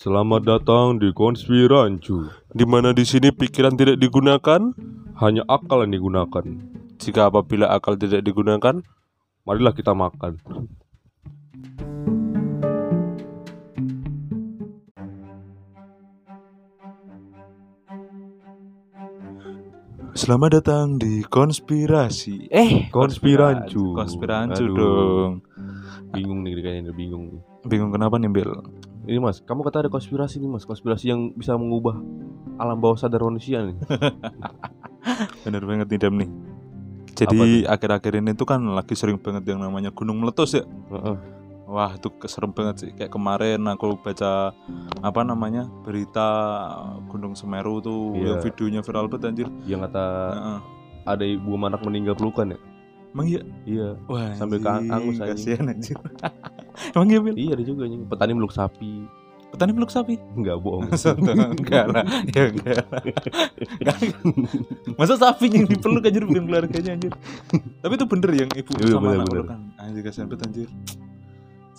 Selamat datang di Konspirancu. di mana di sini pikiran tidak digunakan. Hanya akal yang digunakan. Jika apabila akal tidak digunakan, Marilah kita makan. selamat datang di konspirasi. Eh, Konspirancu. Konspirancu Aduh. dong. Bingung nih kayaknya bingung. Bingung kenapa nih, Bel? Ini Mas, kamu kata ada konspirasi nih Mas, konspirasi yang bisa mengubah alam bawah sadar manusia nih. Bener banget nih, Dam nih. Jadi akhir-akhir ini tuh kan lagi sering banget yang namanya gunung meletus ya. Heeh. Wah itu keserem banget sih Kayak kemarin aku baca Apa namanya Berita Gunung Semeru tuh Iya. Yang videonya viral banget anjir Yang kata Heeh. ada ibu anak meninggal pelukan ya. Emang iya. Iya. Wah Sambil ke anjing, angus, anjing. Kasihan anjir Emang iya Bil Iya ada juga nih. Petani meluk sapi. Petani peluk sapi? Enggak bohong. Enggak lah. Ya enggak lah. Masa sapi yang dipeluk anjir? Bukan keluarganya anjir. Tapi itu bener yang ibu Iya, sama bener, anak bener. Anjir kasihan banget anjir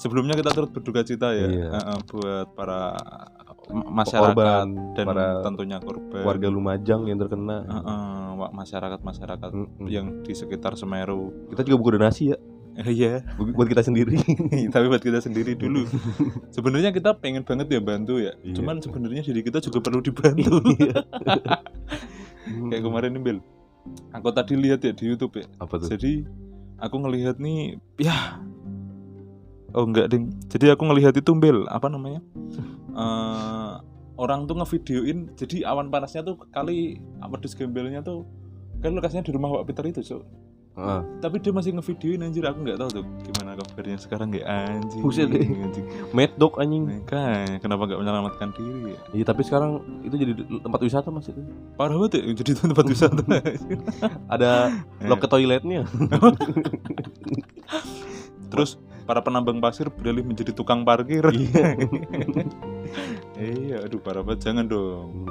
Sebelumnya kita turut berduka cita ya Iya. Heeh, Buat para ma- masyarakat Korban, Dan para tentunya korban warga Lumajang yang terkena. Heeh, wak masyarakat-masyarakat Mm-mm. yang di sekitar Semeru. Kita juga buku donasi ya, Iya, bu- buat kita sendiri. tapi buat kita sendiri dulu. sebenarnya kita pengen banget ya bantu ya. Iya. Cuman sebenarnya diri kita juga perlu dibantu. Kayak kemarin nih Bel. Aku tadi lihat ya di YouTube ya. apa tuh? Jadi aku ngelihat nih, ya. Oh enggak ding. Jadi aku ngelihat itu Bel, apa namanya? Eh, orang tuh ngevideoin jadi awan panasnya tuh kali wedus gembelnya tuh kan lokasinya di rumah Pak Peter itu so Heeh. tapi dia masih ngevideoin anjir aku nggak tahu tuh gimana kabarnya sekarang nggak anjing Buset deh. anjing Mad Dog anjing. Makanya, kenapa nggak menyelamatkan diri ya Iya tapi sekarang itu jadi tempat wisata mas itu. parah banget ya jadi tempat wisata Ada loket toiletnya. terus para penambang pasir beralih menjadi tukang parkir Iya. iya aduh banget jangan dong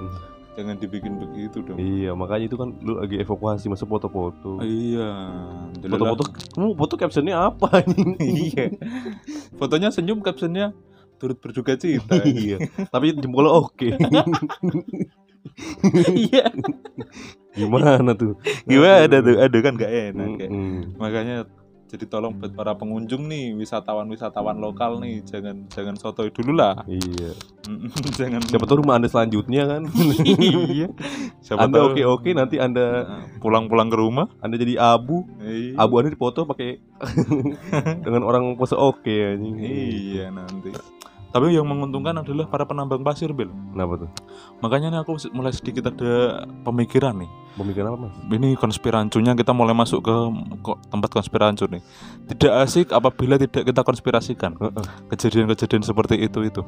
jangan dibikin begitu dong iya makanya itu kan lu lagi evakuasi masa foto-foto. iya Foto-foto kamu foto captionnya apa anjing? iya fotonya senyum captionnya turut berduka cita iya. Tapi jempolnya oke. iya Gimana tuh? gimana tuh aduh kan gak enak kayak. Mm-mm. makanya jadi tolong buat para pengunjung nih wisatawan-wisatawan lokal nih jangan jangan sotoy dulu lah Iya. jangan Siapa tahu rumah anda selanjutnya kan? iya siapa anda oke oke nanti anda Nah, pulang-pulang ke rumah anda jadi abu. iya. Abu anda dipoto pakai dengan orang pose oke anjing. iya nanti tapi yang menguntungkan adalah para penambang pasir Bel Kenapa tuh? makanya nih aku mulai sedikit ada pemikiran nih. Pemikiran apa mas? ini konspirancunya kita mulai masuk ke tempat konspirancu nih. Tidak asik apabila tidak kita konspirasikan. Kejadian-kejadian seperti itu itu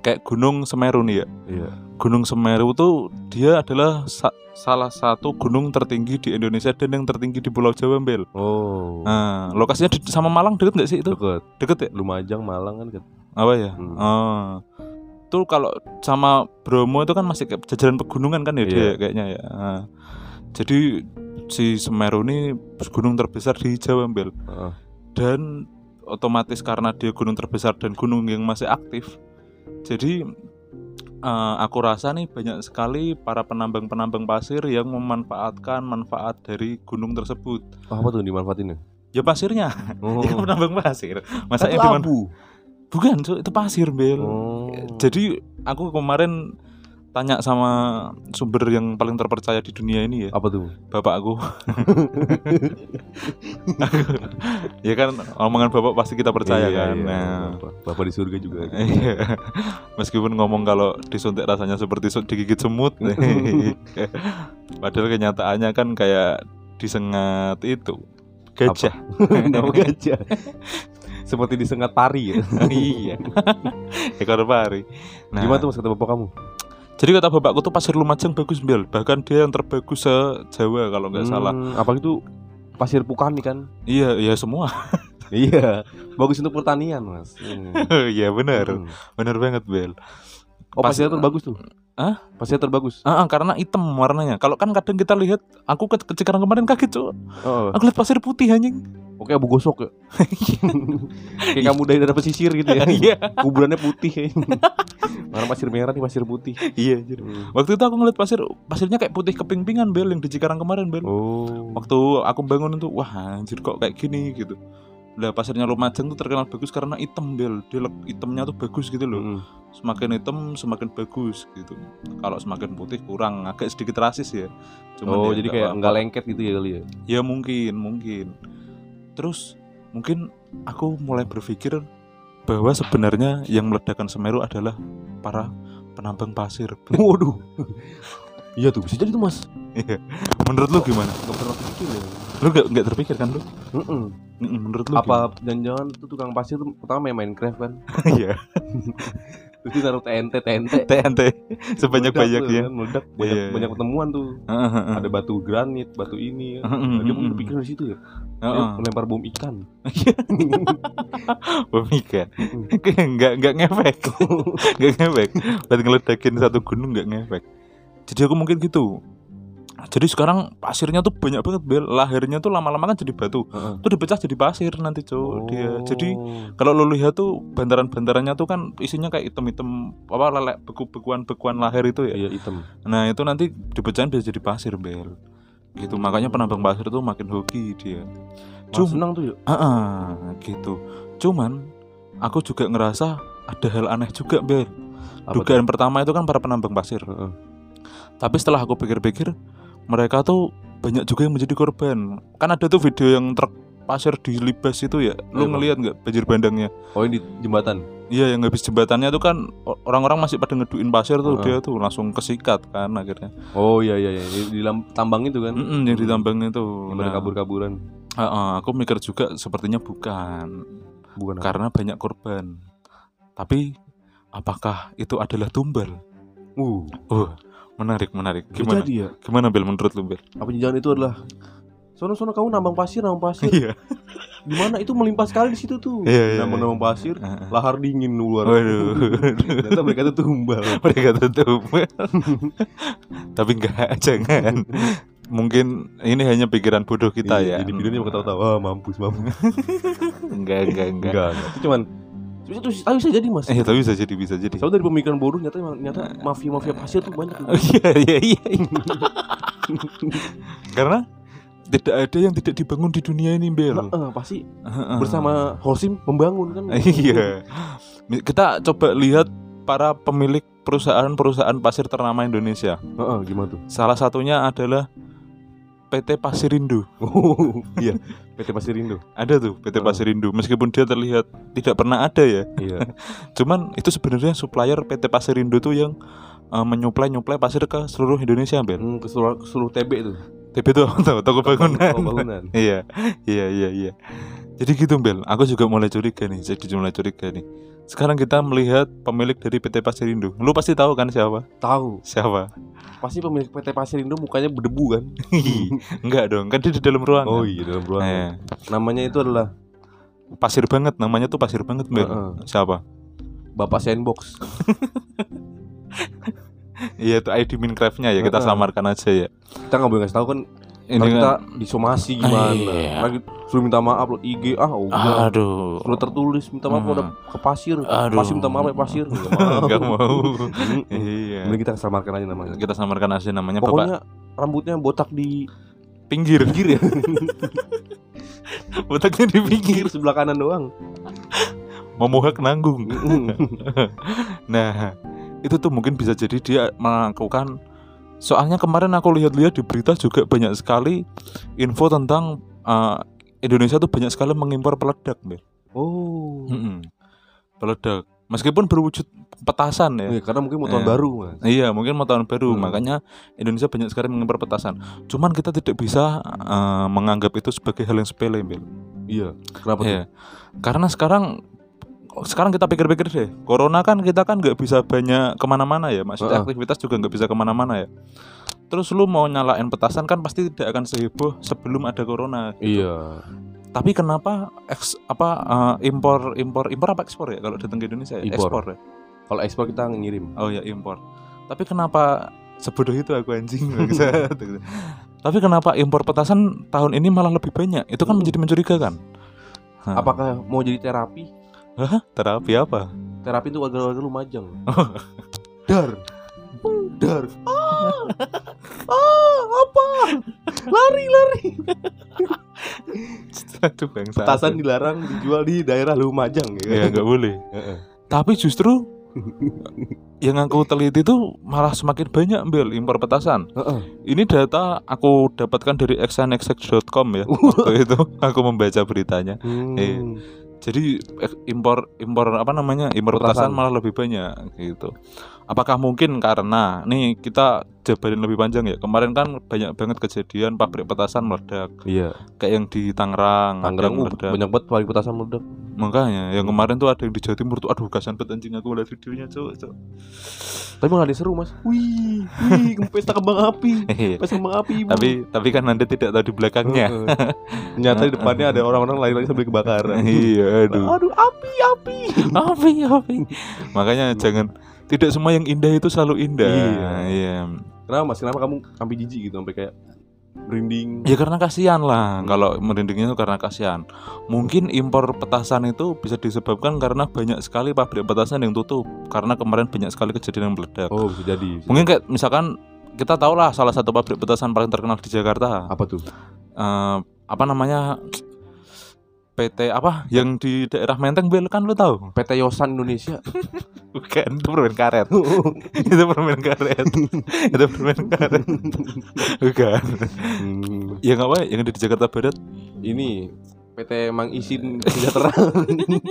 kayak Gunung Semeru nih ya Iya. Gunung Semeru tuh dia adalah sa- salah satu gunung tertinggi di Indonesia dan yang tertinggi di Pulau Jawa Bel Oh. nah lokasinya sama Malang deket nggak sih itu Deket. deket ya Lumajang, Malang kan deket. apa ya Hmm. oh. tuh kalau sama Bromo itu kan masih kayak jajaran pegunungan kan ya dia Iya. kayaknya ya Nah, jadi si Semeru ini gunung terbesar di Jawa Bel Heeh. dan otomatis karena dia gunung terbesar dan gunung yang masih aktif jadi eh, aku rasa nih banyak sekali para penambang-penambang pasir yang memanfaatkan manfaat dari gunung tersebut Oh, apa tuh dimanfaatin ya? ya pasirnya Oh. ya penambang pasir masa Itu diman- abu. bukan itu pasir bel Oh. jadi aku kemarin tanya sama sumber yang paling terpercaya di dunia ini ya apa tuh? bapakku ya kan omongan bapak pasti kita percaya Iya, kan iya. nah Bapak, Bapak di surga juga. Iya. Meskipun ngomong kalau disuntik rasanya seperti digigit semut. Padahal kenyataannya kan kayak disengat itu gajah. Nama gajah. Seperti disengat pari ya. iya. Ekor pari. Nah, Gimana tuh mas kata bapak kamu? Jadi kata bapakku tuh pasir Lumajang bagus Bel. Bahkan dia yang terbagus se Jawa kalau nggak salah. Hmm, Apalagi tuh pasir pukani kan? Iya, iya semua. iya. Bagus untuk pertanian mas. Hmm. Iya benar. Hmm. Benar banget Bel. Oh, Pas- pasir terbagus tuh. Hah? Pasir terbagus. Ah, ah, karena hitam warnanya. Kalau kan kadang kita lihat, aku ke, ke Cikarang kemarin kaget cuk. Heeh. Aku lihat pasir putih anjing. Oke, abu gosok ya. Kayak kamu dari daerah pesisir gitu ya. Iya. Kuburannya putih ya. Mana pasir merah nih pasir putih. Iya. anjir. Waktu itu aku ngeliat pasir, pasirnya kayak putih keping-pingan bel yang di Cikarang kemarin bel. Oh. Waktu aku bangun itu, wah anjir kok kayak gini gitu. Lah pasirnya Lumajang tuh terkenal bagus karena hitam bel, dia hitamnya tuh bagus gitu loh. Mm-mm. Semakin hitam semakin bagus gitu. Kalau semakin putih kurang, agak sedikit rasis ya. Oh, ya jadi nggak kayak enggak lengket gitu ya kali ya. Ya mungkin, mungkin. Terus mungkin aku mulai berpikir bahwa sebenarnya yang meledakkan Semeru adalah para penambang pasir. Waduh. Iya tuh, bisa jadi tuh Mas. Iya. Menurut lu gimana? Enggak pernah pikir. Lu gak, nggak terpikir kan lu? Mm-mm. Mm, Menurut lu Apa jangan-jangan itu tukang pasir tuh pertama main Minecraft kan. Iya. Terus dia naruh TNT TNT. TNT sebanyak banyaknya. kan, meledak banyak banyak pertemuan tuh. Ada Ada batu granit, batu ini ya. Dia mungkin berpikir di situ ya. Dia melempar bom ikan. Bom ikan. Enggak enggak ngefek. Enggak ngefek. Buat ngeledakin satu gunung enggak ngefek. Jadi aku mungkin gitu. Jadi sekarang pasirnya tuh banyak banget bel. Lahirnya tuh lama-lama kan jadi batu. Heeh. Tuh dipecah jadi pasir nanti cowok dia. Jadi Oh. kalau lo lihat tuh bantaran-bantarannya tuh kan isinya kayak item-item apa lelek beku-bekuan-bekuan lahir itu ya. iya hitam. Nah itu nanti dipecahin bisa jadi pasir bel. Gitu makanya penambang pasir tuh makin hoki dia. Mas Cum- senang tuh ya. Ah, ah, gitu. Cuman aku juga ngerasa ada hal aneh juga bel. Dugaan pertama itu kan para penambang pasir. Heeh. Tapi setelah aku pikir-pikir, mereka tuh banyak juga yang menjadi korban. Kan ada tuh video yang truk pasir di Libas itu ya. Lu Emang? ngelihat nggak banjir bandangnya? Oh ini di jembatan. Iya yang habis jembatannya tuh kan orang-orang masih pada ngeduin pasir tuh Heeh. dia tuh langsung kesikat kan akhirnya. Oh iya iya iya di, di tambang itu kan. Mm-mm, yang ditambang itu. Yang Nah, kabur-kaburan. heeh, aku mikir juga sepertinya bukan Bukan apa? karena banyak korban. Tapi apakah itu adalah tumbal? Uh, Oh, menarik menarik. Gimana? jadi ya. Gimana Bel menurut lu Bel? Apa jangan itu adalah Sono-sono kamu nambang pasir, nambang pasir. Iya. Di mana itu melimpah sekali di situ tuh. Iya, iya, Nambang-nambang pasir, Heeh. lahar dingin luar. Waduh. Ternyata mereka tuh tumbal. Mereka tutup. Tapi enggak, jangan. Mungkin ini hanya pikiran bodoh kita Iya, ya. Jadi videonya mau ketawa-tawa, ah, mampus, mampus. Enggak, enggak, enggak. Enggak, enggak. Itu cuman itu tapi bisa jadi mas. Eh, tapi bisa jadi, bisa jadi. Soalnya dari pemikiran bodoh nyata nyata mafia mafia pasir tuh banyak. Oh, Iya, iya, iya. iya. Karena tidak ada yang tidak dibangun di dunia ini, Bel. Heeh, pasti Heeh. bersama Hosim membangun kan. Iya. Kita coba lihat para pemilik perusahaan-perusahaan pasir ternama Indonesia. Heeh, gimana tuh? Salah satunya adalah PT Pasirindo. Oh, iya. PT Pasirindo. Ada tuh PT Oh. Pasirindo. Meskipun dia terlihat tidak pernah ada ya. Iya. Cuman itu sebenarnya supplier PT Pasirindo tuh yang uh, menyuplai nyuplai pasir ke seluruh Indonesia, Bel. Hmm, ke seluruh, seluruh TB itu. TB tuh toko, toko bangunan. Toko bangunan. iya, iya, iya, iya. Jadi gitu, Bel. Aku juga mulai curiga nih. Jadi mulai curiga nih. Sekarang kita melihat pemilik dari PT Pasirindo. Lu pasti tahu kan siapa? Tahu. Siapa? Pasti pemilik PT Pasirindo mukanya berdebu kan? Enggak dong, kan dia di dalam ruangan. Oh iya dalam ruangan. Eh, Namanya itu adalah pasir banget, namanya tuh pasir banget, Bel. Heeh. Siapa? Bapak Sandbox. Iya, itu ID Minecraft-nya ya. Kita Heeh. samarkan aja ya. Kita nggak boleh ngasih tahu kan. Ini Ntar kita kan- disomasi gimana? Iya. Lagi suruh minta maaf lo IG ah oh enggak. Aduh. Suruh tertulis minta maaf Hmm. udah ke pasir. Aduh. Pasir minta maaf ya pasir. Enggak mau. Enggak mau. Iya. Mending kita samarkan aja namanya. Kita samarkan aja namanya Bapak Pokoknya rambutnya botak di pinggir. pinggir ya. Botaknya di pinggir. sebelah kanan doang. Memuhak nanggung. Nah, itu tuh mungkin bisa jadi dia melakukan Soalnya kemarin aku lihat-lihat di berita juga banyak sekali info tentang uh, Indonesia tuh banyak sekali mengimpor peledak, Bel. Oh. Mm-mm. Peledak. Meskipun berwujud petasan ya. Iya, karena mungkin mau tahun Iya. baru, Mas. Iya, mungkin mau tahun baru, Hmm. makanya Indonesia banyak sekali mengimpor petasan. Cuman kita tidak bisa uh, menganggap itu sebagai hal yang sepele, Bel. Iya. Kenapa tuh? Iya. Karena sekarang sekarang kita pikir-pikir deh, corona kan kita kan nggak bisa banyak ke mana-mana ya, maksudnya Heeh. aktivitas juga nggak bisa ke mana-mana ya. Terus lu mau nyalain petasan kan pasti tidak akan seheboh sebelum ada corona. Iya. Tapi kenapa eks, apa uh, impor impor impor apa ekspor ya kalau datang ke Indonesia? Ya? Impor. Ekspor ya. Kalau ekspor kita ngirim. Oh ya impor. Tapi kenapa sebodoh itu aku anjing bangsat. Tapi kenapa impor petasan tahun ini malah lebih banyak? Itu kan menjadi mencurigakan. Hah. Apakah mau jadi terapi? Hah? Terapi apa? Terapi itu warga-warga Lumajang. Dar. Dar. Ah. Ah, apa? Lari, lari. Aduh bangsa. Petasan dilarang dijual di daerah Lumajang ya. kan? Ya nggak boleh. Tapi justru yang aku teliti itu malah semakin banyak bel impor petasan. Heeh. Ini data aku dapatkan dari xnxx.com ya. Waktu itu aku membaca beritanya. Hmm. Iya. Jadi ek- impor impor apa namanya impor petasan malah lebih banyak gitu. Apakah mungkin karena nih kita jabarin lebih panjang ya. Kemarin kan banyak banget kejadian pabrik petasan meledak Iya. kayak yang di Tangerang, Tangerang yang meledak. banyak banget pabrik petasan meledak. Makanya yang kemarin tuh ada yang di Jawa Timur tuh aduh kasihan banget anjing aku lihat videonya cuk. cuk. Tapi malah ada yang seru, Mas. Wih, wih, pesta kembang api. Hehe. Pesta kembang api, Ibu. tapi tapi kan Anda tidak tahu di belakangnya. Ternyata di depannya ada orang-orang lain lagi sambil kebakaran. iya, aduh. Aduh, api, api. Api, api. Makanya jangan tidak semua yang indah itu selalu indah. Iya. iya. Kenapa, Mas? Kenapa kamu sampai jijik gitu sampai kayak merinding? Ya karena kasihan lah. Kalau merindingnya itu karena kasihan. Mungkin impor petasan itu bisa disebabkan karena banyak sekali pabrik petasan yang tutup. Karena kemarin banyak sekali kejadian yang meledak. Oh, bisa jadi. bisa Mungkin kayak misalkan kita tahu lah salah satu pabrik petasan paling terkenal di Jakarta. Apa tuh? Eh, apa namanya? PT apa yang di daerah Menteng Bel kan lu tahu? PT Yosan Indonesia. Bukan, itu permen karet. itu permen karet. itu permen karet. Bukan. Hmm, Yang apa? Yang ada di Jakarta Barat ini PT Mang Isin Sejahtera.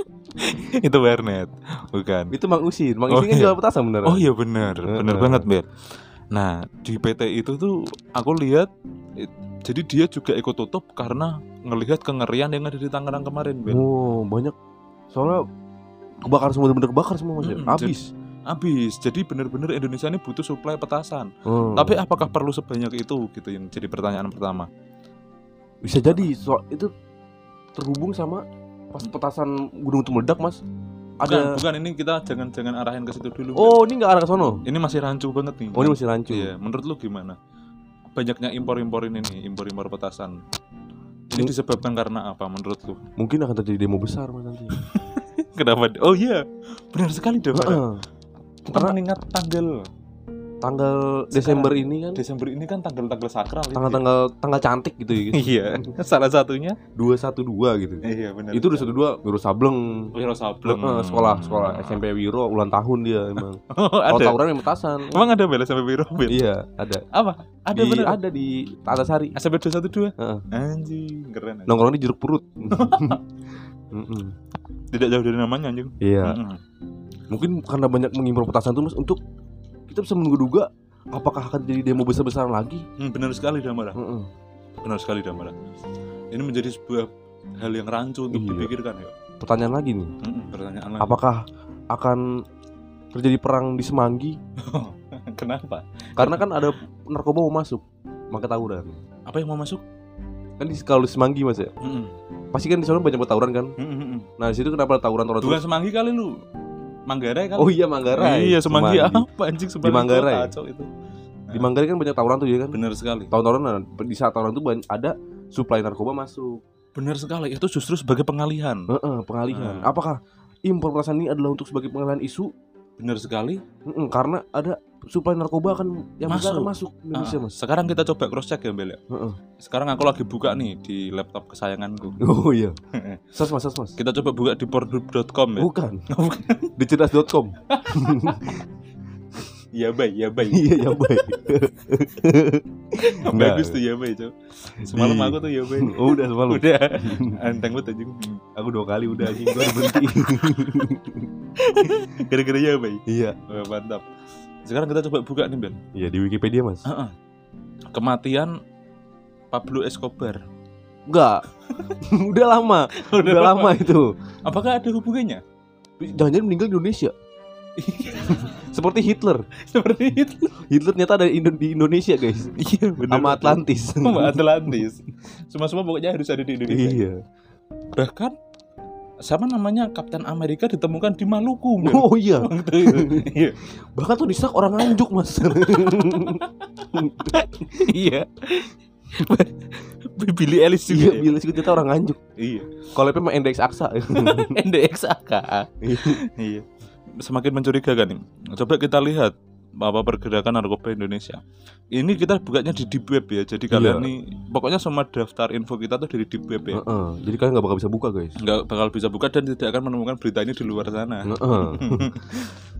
itu Wernet. Bukan. itu Mang Usin. Mang Oh, Usin kan iya. jual petasan bener. Oh iya benar, benar Heeh. banget Bel. Nah di PT itu tuh aku lihat, jadi dia juga ikut tutup karena ngelihat kengerian yang ada di Tangerang kemarin Bel. Oh, banyak. Soalnya kebakar semua bener-bener kebakar semua Mas ya. Mm-mm, Habis. Habis, jadi benar-benar Indonesia ini butuh suplai petasan. Oh. Tapi apakah perlu sebanyak itu gitu yang jadi pertanyaan pertama. bisa jadi so, itu terhubung sama pas petasan gunung itu meledak mas Bukan, ada bukan ini kita jangan jangan arahin ke situ dulu. Oh ini nggak arah ke sono Ini masih rancu banget nih. oh ini masih rancu Iya, menurut lu gimana? Banyaknya impor-impor ini nih, impor-impor petasan. Ini disebabkan karena apa menurut lu? mungkin akan terjadi demo besar mas nanti Kenapa? Oh iya, benar sekali dong. Heeh. Kita Karena- mengingat tanggal tanggal Sekarang. Desember ini kan Desember ini kan tanggal-tanggal sakral. tanggal-tanggal tanggal cantik gitu ya Iya, salah satunya. dua satu dua gitu Iya benar. itu dua satu dua Wiro Sableng Wiro Sableng. Heeh, sekolah sekolah SMP Wiro ulang tahun dia emang Oh, kalau ada. tawuran yang petasan Emang ada bela sampai Wiro? Bel? iya ada Apa? Ada di, bener. ada di Antasari SMP 212. Heeh. Anjing, keren. nongkrong di jeruk perut Mm-mm. Tidak jauh dari namanya anjing. iya mungkin karena banyak mengimpor petasan tuh mas untuk kita bisa menduga apakah akan jadi demo besar-besaran lagi Hmm, benar sekali Damara. Heeh. Benar sekali Damara. Ini menjadi sebuah hal yang rancu untuk Iya. dipikirkan ya. pertanyaan lagi nih Mm-mm, pertanyaan lagi. apakah akan terjadi perang di Semanggi Kenapa? karena kan ada narkoba mau masuk maka tawuran Apa yang mau masuk? kan di, kalau di Semanggi mas ya Mm-mm. pasti kan di sana banyak tawuran kan Mm-mm. nah di situ kenapa ada tawuran-tawuran Bukan semanggi kali lu. Manggarai kan? oh iya Manggarai Iya, semanggi apa anjing Di Manggarai. kacau itu. di Manggarai kan banyak tawuran tuh ya kan Benar sekali. tahun-tahunan nah, di saat tawuran tuh banyak, ada suplai narkoba masuk Benar sekali. Itu justru sebagai pengalihan. Heeh, pengalihan Hmm. apakah impor petasan ini adalah untuk sebagai pengalihan isu Benar sekali. Mm-mm, karena ada suplai narkoba kan yang besar Masuk. masuk ke Indonesia Ah, mas. Sekarang kita coba cross check ya, Bel. ya. Heeh. Sekarang aku lagi buka nih di laptop kesayanganku. Oh iya. Sas mas, sas mas. Kita coba buka di pornhub.com ya. Bukan. Bukan. Di cerdas.com. Iya, bay, ya bay. iya ya baik. Bagus tuh ya bay, Cok. Semalam Di- aku tuh ya bay. Oh udah semalam. Udah. Anteng banget anjing. Aku dua kali udah anjing gua berhenti. Gara-gara ya bay. iya. Wah, mantap. Sekarang kita coba buka nih, Ben. Iya di Wikipedia mas. Heeh. Kematian Pablo Escobar. Enggak. udah lama. Udah lama itu. Apakah ada hubungannya? Jangan-jangan meninggal di Indonesia. Seperti Hitler. Seperti itu. Hitler ternyata ada Indo- di Indonesia guys. Iya, benar. Sama Atlantis. Sama Atlantis. Semua-semua pokoknya harus ada di Indonesia. iya. Bahkan Siapa namanya Kapten Amerika ditemukan di Maluku. Bel. Oh iya. Itu. Iya. Bahkan tuh disak orang nganjuk mas. Iya. Billy Ellis Iya, juga. ya? bila sih kita orang nganjuk. Iya. Kalau mah NDX Aksa. NDXAK. iya. Semakin mencurigakan nih. Coba kita lihat apa pergerakan narkoba Indonesia. Ini kita bukanya di deep web ya. Jadi kalian Iya. nih pokoknya semua daftar info kita tuh dari deep web ya. Heeh. Jadi kalian nggak bakal bisa buka guys. Nggak bakal bisa buka dan tidak akan menemukan berita ini di luar sana. Heeh.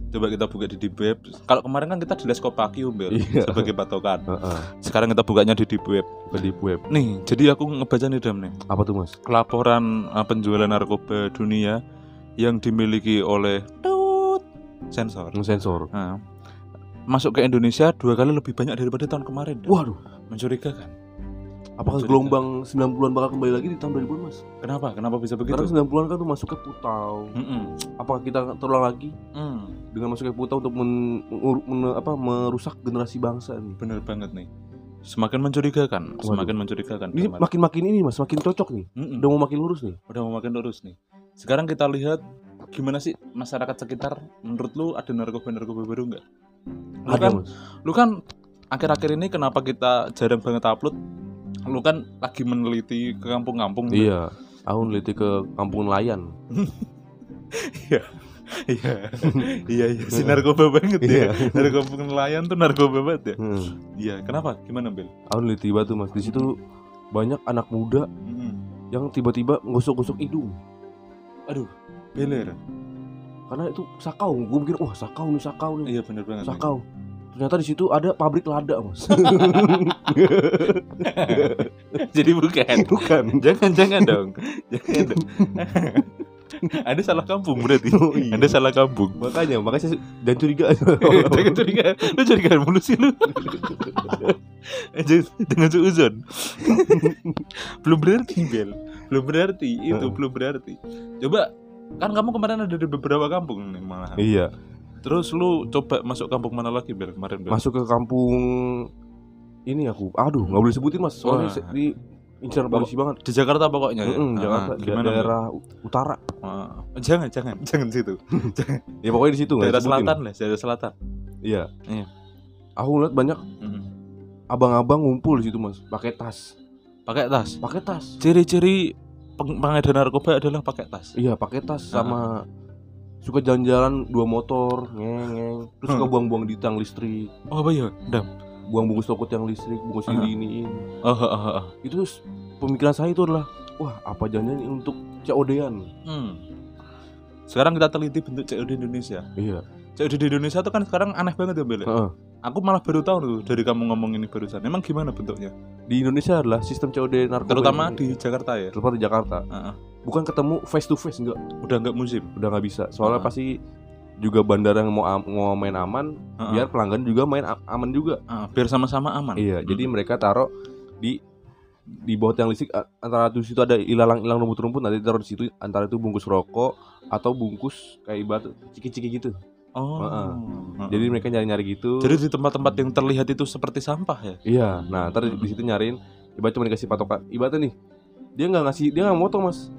Coba kita buka di deep web. Kalau kemarin kan kita di Leskopakium Bel, Iya. sebagai patokan. Heeh. Sekarang kita bukanya di deep web. Di web. Nih, jadi aku ngebaca nih Dam nih. Apa tuh mas? laporan uh, penjualan narkoba dunia yang dimiliki oleh tut sensor. Sensor. Nah, masuk ke Indonesia dua kali lebih banyak daripada tahun kemarin. Waduh. Mencurigakan. Apakah Cerita. gelombang 90-an bakal kembali lagi di tahun 2000 mas? Kenapa? Kenapa bisa begitu? Karena 90-an kan tuh masuk ke Putau. Mm-mm. Apakah kita terulang lagi Mm, dengan masuk ke Putau untuk men, mengur- men- apa, merusak generasi bangsa nih? bener banget nih. Semakin mencurigakan, Waduh. semakin mencurigakan. Ini makin-makin ini mas, makin cocok nih. Mm-mm. Udah mau makin lurus nih. Udah mau makin lurus nih. Sekarang kita lihat gimana sih masyarakat sekitar menurut lu ada narkoba-narkoba baru nggak? Lu kan, mas. lu kan akhir-akhir ini kenapa kita jarang banget upload? Lu kan lagi meneliti ke kampung-kampung. Iya. Aku neliti ke kampung nelayan. Iya. Iya. Iya, iya, si narkoba banget ya. Iya. Narkoba nelayan tuh narkoba banget ya. Hmm. Iya, kenapa? Gimana, Bel? Aku neliti batu mas. Di situ banyak anak muda yang tiba-tiba ngusuk-ngusuk hidung. Aduh, beler. Karena itu sakau. Gue mikir, wah sakau nih, sakau nih. Iya, bener banget. nih. Sakau. Ternyata di situ ada pabrik lada mas. Jadi bukan. Bukan. Jangan, jangan dong. Jangan dong. Anda salah kampung berarti. Oh, iya. Anda salah kampung. Makanya, makanya saya dan curiga. Jangan curiga. Lu curiga mulu sih lu. Jangan seuzon. belum berarti, Bel. Belum berarti. Itu belum berarti. Coba kan kamu kemarin ada di beberapa kampung nih malahan. iya. Terus lu coba masuk kampung mana lagi Bel kemarin Bel? Masuk ke kampung ini aku. Aduh, nggak boleh sebutin mas. Soalnya se- di incar polisi banget. Di Jakarta pokoknya ya. Mm-mm, Ah, Jakarta, da- gimana daerah u- utara. Ah, jangan jangan jangan situ. Ya pokoknya di situ daerah selatan lah, daerah selatan. Iya. Iya. Aku ngeliat banyak Mm-mm. abang-abang ngumpul di situ mas, pakai tas, Pakai tas. pakai tas. Ciri-ciri pengedar narkoba adalah pakai tas. Iya, pakai tas Ah. sama suka jalan-jalan dua motor, ngeng, terus suka Hmm. buang-buang di tiang listrik, Oh apa ya? Dam. buang bungkus toko tiang listrik, bungkus Ah. ini ini ini. Oh, oh, oh, oh. Itu pemikiran saya itu adalah, wah apa jangan ini untuk COD-an? Hmm. Sekarang kita teliti bentuk COD Indonesia. Iya. COD di Indonesia tuh kan sekarang aneh banget ya Bel. ya? Heeh. Aku malah baru tahu tuh dari kamu ngomong ini barusan. Emang gimana bentuknya? Di Indonesia adalah sistem COD narkoba. Terutama di Jakarta ya. terutama di Jakarta. Heeh. Bukan ketemu face to face enggak, Udah nggak musim. udah nggak bisa. Soalnya Ah. pasti juga bandara yang mau am- mau main aman, Heeh. biar pelanggan juga main a- aman juga. Ah, biar sama-sama aman. Iya, jadi Mm. mereka taruh di di bawah tiang listrik antara di situ ada ilalang-ilang rumput-rumput nanti taruh di situ antara itu bungkus rokok atau bungkus kayak batu ciki-ciki gitu. Oh. Heeh. Heeh. Jadi mereka nyari-nyari gitu. Jadi di tempat-tempat yang terlihat itu seperti sampah ya. iya, nah ntar di situ nyariin ibarat cuma dikasih patokan. Ibaratnya nih, dia nggak ngasih, dia nggak moto mas.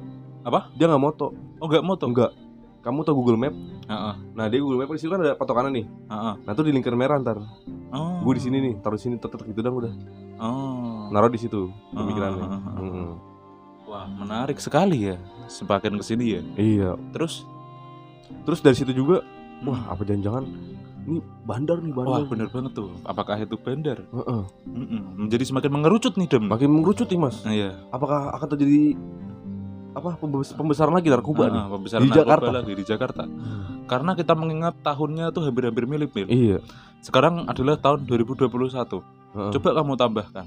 Apa? Dia nggak moto, Oh, nggak moto. enggak. Kamu tau Google Map? Heeh. Nah dia Google Map di situ kan ada patokannya nih. Heeh. Nah tuh di lingkar merah ntar. Oh. Gue di sini nih, taruh di sini, tetep gitu dong udah. Oh. Naruh di situ pemikirannya. Ah. Mm-mm. Wah, menarik sekali ya. Semakin ke sini ya. Iya. Terus, Terus dari situ juga wah, Wah, apa jangan-jangan ini bandar nih wah bandar. bener banget tuh. Apakah itu bandar? Heeh. Mm-mm. Menjadi semakin mengerucut nih dem. Makin mengerucut nih mas. Nah, Iya. Apakah akan terjadi apa pembes- pembesaran lagi narkoba nih? Ah, pembesaran Di narkoba Jakarta. lagi di Jakarta. Karena kita mengingat tahunnya tuh hampir-hampir mirip mirip. Iya. Sekarang adalah tahun 2021. Heeh. Coba kamu tambahkan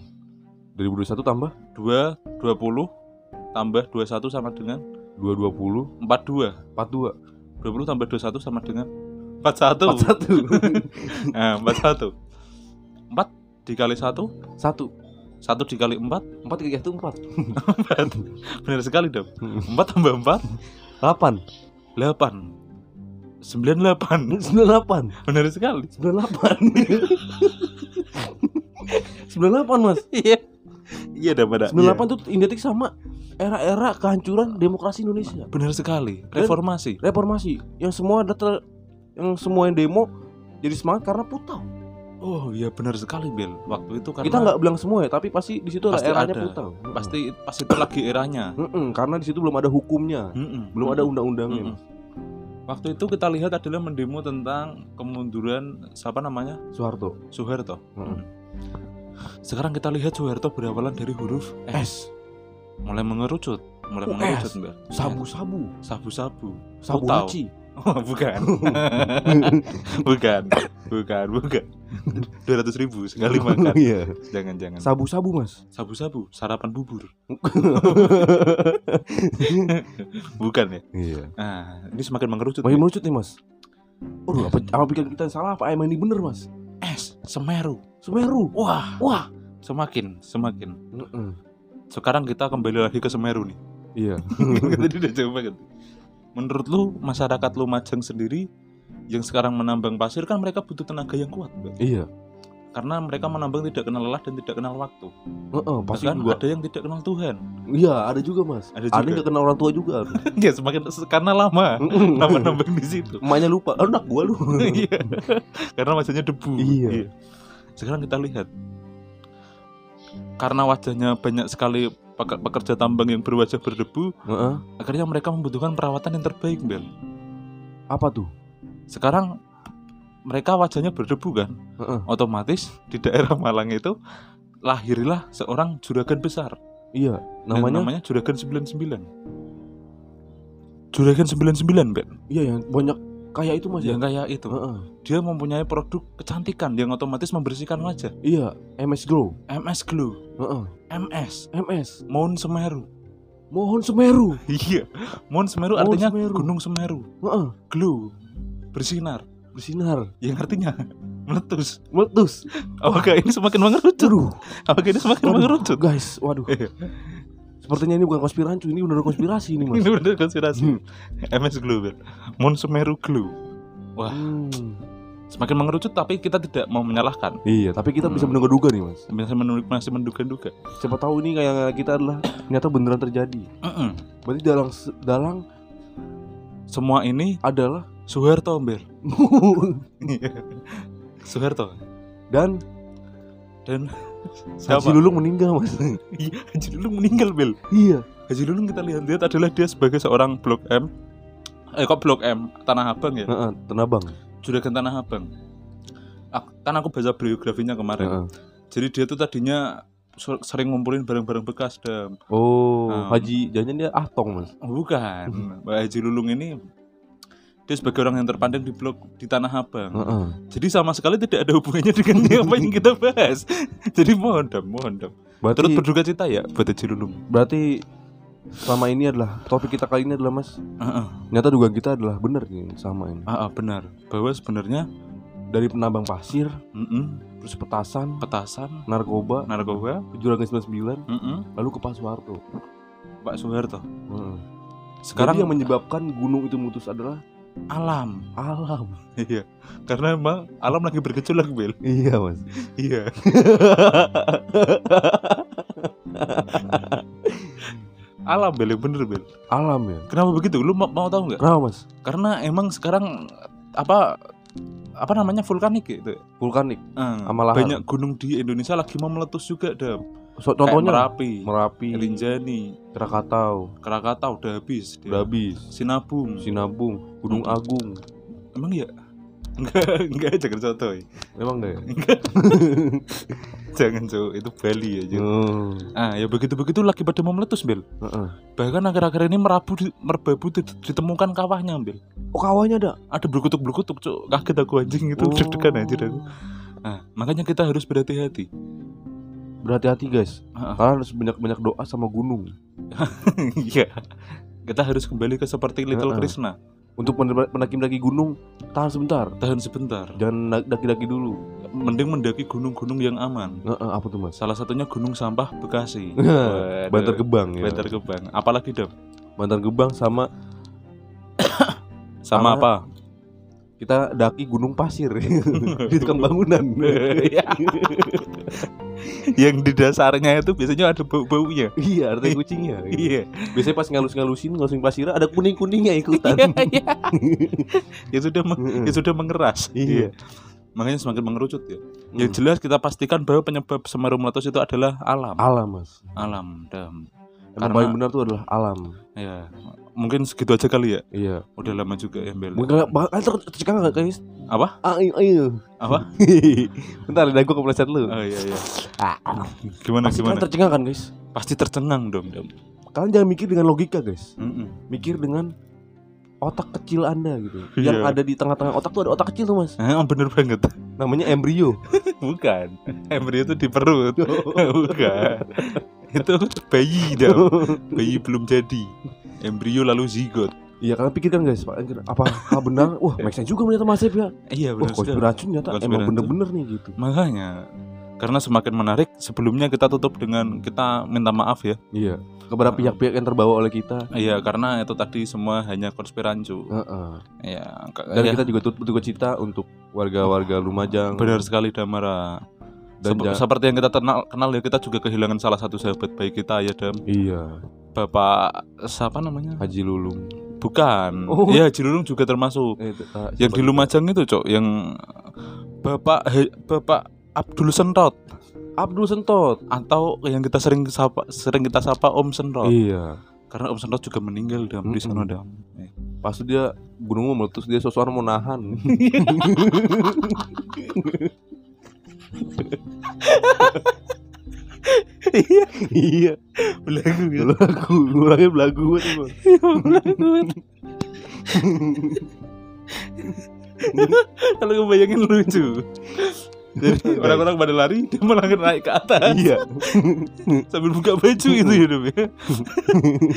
2021 tambah 2 20 tambah 21 sama dengan 220 42. 42 20 tambah 21 sama dengan 41. 41 Nah, 41. 4 dikali 1 1 1 dikali 4 4 kayak itu 4 Benar sekali dong 4 tambah 4 8 8 98 98 Benar sekali. 98 98 mas. Iya. Iya dah pada. 98 tuh identik sama era-era kehancuran demokrasi Indonesia. Benar sekali. Reformasi. Reformasi. Yang semua ada ter- yang semua yang demo jadi semangat karena putau. Oh iya benar sekali Bel. Waktu itu karena Kita nggak bilang semua ya, tapi pasti di situ Pasti eranya ada. putau. pasti pas itu lagi eranya. Mm-mm, karena di situ belum ada hukumnya, Mm-mm. belum ada undang-undangnya. Mm-mm. Waktu itu kita lihat adalah mendemo tentang kemunduran siapa namanya Soeharto. Soeharto. Mm-mm. Sekarang kita lihat Soeharto berawalan dari huruf S. Mulai mengerucut, mulai Oh, mengerucut S. Mbak. Sabu-sabu, Sabu-sabu. sabu Putau. Oh, bukan. bukan. Bukan, bukan. 200 ribu sekali makan. Iya. Jangan, jangan. Sabu-sabu, Mas. Sabu-sabu, sarapan bubur. Bukan ya? Iya. Nah, ini semakin mengerucut. Makin nih. melucut nih, Mas. Waduh, apa, apa pikiran kita yang salah apa emang ini bener, Mas? S, Semeru. Semeru. Wah, Wah. semakin, semakin. Mm-mm. Sekarang kita kembali lagi ke Semeru nih. Iya. Tadi udah jauh banget. Menurut lu masyarakat Lumajang sendiri yang sekarang menambang pasir kan mereka butuh tenaga yang kuat, Mbak. iya. Karena mereka menambang tidak kenal lelah dan tidak kenal waktu. Heeh, pasti Bahkan juga. ada yang tidak kenal Tuhan. Iya, ada juga, Mas. Ada Ada yang juga. gak kenal orang tua juga. ya semakin karena lama lama nambang di situ. Emaknya lupa. Oh, anak gua lu. Iya. Karena wajahnya debu. Iya. Sekarang kita lihat. Karena wajahnya banyak sekali pekerja tambang yang berwajah berdebu, Heeh. akhirnya mereka membutuhkan perawatan yang terbaik, Bel. Apa tuh? Sekarang mereka wajahnya berdebu kan, Heeh. otomatis di daerah Malang itu lahirlah seorang juragan besar. Iya, Dan namanya, namanya Juragan 99. Juragan 99, Ben. iya yang banyak kayak itu Mas ya. Yang kayak itu. Heeh. Dia mempunyai produk kecantikan yang otomatis membersihkan wajah. Iya, MS Glow. MS Glow, Heeh. MS, MS. Mohon Semeru. Mohon Semeru. Iya. Mohon Semeru Mohon artinya Semeru. Gunung Semeru. Heeh. Glow. Bersinar. Bersinar. Yang artinya meletus. Meletus. Apakah ini semakin mengerucut? Apakah ini semakin Waduh, mengerucut? Guys, waduh. Iya. Sepertinya ini bukan konspirasi, ini benar konspirasi ini, Mas. Ini benar konspirasi. Hmm. MS Glow, Ben. Mohon Semeru Glow. Wah, Hmm. semakin mengerucut tapi kita tidak mau menyalahkan. Iya, tapi kita bisa Hmm. menduga-duga nih, Mas. Masih mendu- masih menduga-duga. Siapa tahu ini kayak kita adalah ternyata beneran terjadi. Mm-mm. Berarti dalang dalang Semua ini adalah Soeharto, Ber. Soeharto. dan Dan Haji siapa? Lulung meninggal, Mas. Iya, Haji Lulung meninggal, Bel. iya. Haji Lulung kita lihat-lihat adalah dia sebagai seorang Blok M. Eh kok Blok M? Tanah Abang ya? Heeh, Tenabang. Juragan Tanah Abang. Kan aku baca biografinya kemarin. Heeh. Jadi dia tuh tadinya ser- sering ngumpulin barang-barang bekas dan Oh, Hmm. Haji jangan dia Ahtong, Mas. bukan. Mbak Haji Lulung ini dia sebagai orang yang terpandang di blok di Tanah Abang. Heeh. Jadi sama sekali tidak ada hubungannya dengan apa yang kita bahas. Jadi mohon dam, mohon dam. Berarti Turut berduka cita ya buat Haji Lulung. berarti selama ini adalah topik kita kali ini adalah Mas. Heeh. Ternyata dugaan kita adalah benar nih sama ini. Ah, ah, benar. Bahwa sebenarnya Dari penambang pasir, mm-mm, terus petasan, petasan, narkoba, narkoba, juragan 99, mm-mm, lalu ke Pak Soeharto. Pak Soeharto. Heeh. Sekarang Jadi yang menyebabkan gunung itu meletus adalah alam. alam. Iya. Karena emang alam lagi bergejolak, Bel. Iya, Mas. Iya. alam, Bel, yang bener, Bel. alam ya. Kenapa begitu? Lu mau, mau tahu nggak? Kenapa, Mas? Karena emang sekarang apa apa namanya vulkanik gitu. Vulkanik. Eh, Sama lahar. banyak gunung di Indonesia lagi mau meletus juga, Dam. So, Kayak contohnya Merapi, Merapi, Rinjani, Krakatau, Krakatau udah habis. dia. udah habis. Sinabung. Sinabung, Gunung Hmm. Agung. Emang ya? Enggak, enggak jangan sotoy. Memang enggak ya? Jangan cowok, itu Bali aja. Oh, Ah, ya begitu-begitu lagi pada mau meletus, Bel. heeh. Bahkan akhir-akhir ini merabu merbabu di- ditemukan kawahnya, Bel. Oh, kawahnya ada. Ada berkutuk-berkutuk, Cuk. Kaget aku anjing itu Oh. deg-degan aja aku. Nah, makanya kita harus berhati-hati. Berhati-hati, guys. Kalian harus banyak-banyak doa sama gunung. Iya. kita harus kembali ke seperti Little Heeh. Krishna. Untuk men- pendaki-pendaki gunung, tahan sebentar. Tahan sebentar. Jangan daki-daki dulu. Mending mendaki gunung-gunung yang aman. Heeh, apa tuh, Mas? Salah satunya Gunung Sampah Bekasi. Bantar Gebang ya. Bantar Gebang. Apalagi, Dam? Bantar Gebang sama Sama Sama- apa? Kita daki gunung pasir di tukang bangunan. Iya. yang di dasarnya itu biasanya ada bau-baunya. Iya, ada tai kucingnya. Iya. Biasanya pas ngalus-ngalusin, ngalusin pasir ada kuning-kuningnya ikutan. ya sudah ya sudah mengeras. Iya. Makanya semakin mengerucut ya. Hmm. Yang jelas kita pastikan bahwa penyebab semeru meletus itu adalah alam. Alam, Mas. Alam dam. Yang Karena- paling benar tuh adalah alam. Ya. Mungkin segitu aja kali ya. Iya. Udah lama juga ya Bel. Mungkin bakal ter- tercekang enggak, guys? Apa? Ayo, ayo. Apa? Bentar, lidah gua kepleset lu. Oh iya iya. Ah, Gimana Pasti gimana? tercengang kan, guys? Pasti tercengang dong, dam. Kalian jangan mikir dengan logika, guys. Mm-mm. Mikir dengan otak kecil Anda gitu. Iya. Yang ada di tengah-tengah otak tuh ada otak kecil tuh, Mas. Eh, bener banget. Namanya embrio. Bukan. Embrio itu di perut. Bukan. itu bayi dam. Bayi belum jadi. Embrio lalu zigot. Iya, kalian pikirkan, guys. Apakah benar? Wah, make sense juga ternyata Mas Ep ya. Iya Wah, benar sekali. konspirasi ternyata emang bener-bener nih gitu. Makanya karena semakin menarik sebelumnya kita tutup dengan kita minta maaf ya. Iya. Kepada Heeh. pihak-pihak yang terbawa oleh kita. Iya karena itu tadi semua hanya konspirancu. Heeh. Iya. ka- Dan ya, kita juga turut berduka cita untuk warga-warga Lumajang. benar sekali Damara. Dan Sep- seperti yang kita kenal, kenal ya kita juga kehilangan salah satu sahabat baik kita ya Dam. Iya. Bapak siapa namanya? Haji Lulung. Bukan. Oh. Iya Haji Lulung juga termasuk. Eh, t- ah, Yang di? Lumajang itu cok, yang Bapak He- Bapak Abdul Sentot Abdul Sentot. atau yang kita sering sapa, sering kita sapa Om Sentot. Iya. Karena Om Sentot juga meninggal Dam di sana Mm-mm. Dam. Pas dia gunungnya meletus dia sosokan mau nahan. Iya, iya. belagu ya. Belagu, orangnya belagu banget, Bang. Kalau gue bayangin lucu. Jadi orang-orang pada lari, dia malah naik ke atas Iya. sambil buka baju gitu ya Dam ya.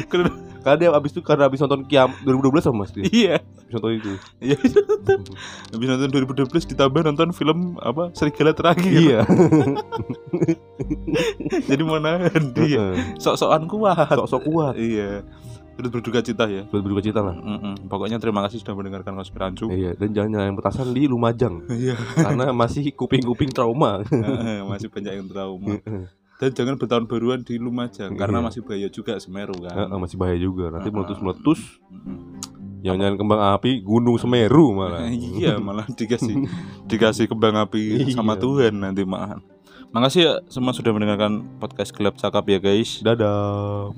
Karena Karena dia abis itu karena abis nonton Kiam 2012 sama Mas dia. iya, Abis nonton itu. iya. Habis nonton 2012 ditambah nonton film apa Serigala Terakhir. Iya. Jadi mau nahan dia. Sok-sokan kuat. Sok-sok kuat. Iya. Terus berduka cita ya. Buat berduka cita lah. Mm-mm. Pokoknya terima kasih sudah mendengarkan konspirancu. Iya, dan jangan nyalain petasan di Lumajang Iya. karena masih kuping-kuping trauma. Masih banyak yang trauma. Dan jangan bertahun baruan di Lumajang karena Iya. masih bahaya juga Semeru kan. Heeh, masih bahaya juga. Nanti meletus-meletus yang nyalain kembang api Gunung Semeru malah. iya, malah dikasih dikasih kembang api sama Iya. Tuhan nanti malahan. Makasih ya semua sudah mendengarkan podcast Gelap Cakap ya guys. Dadah.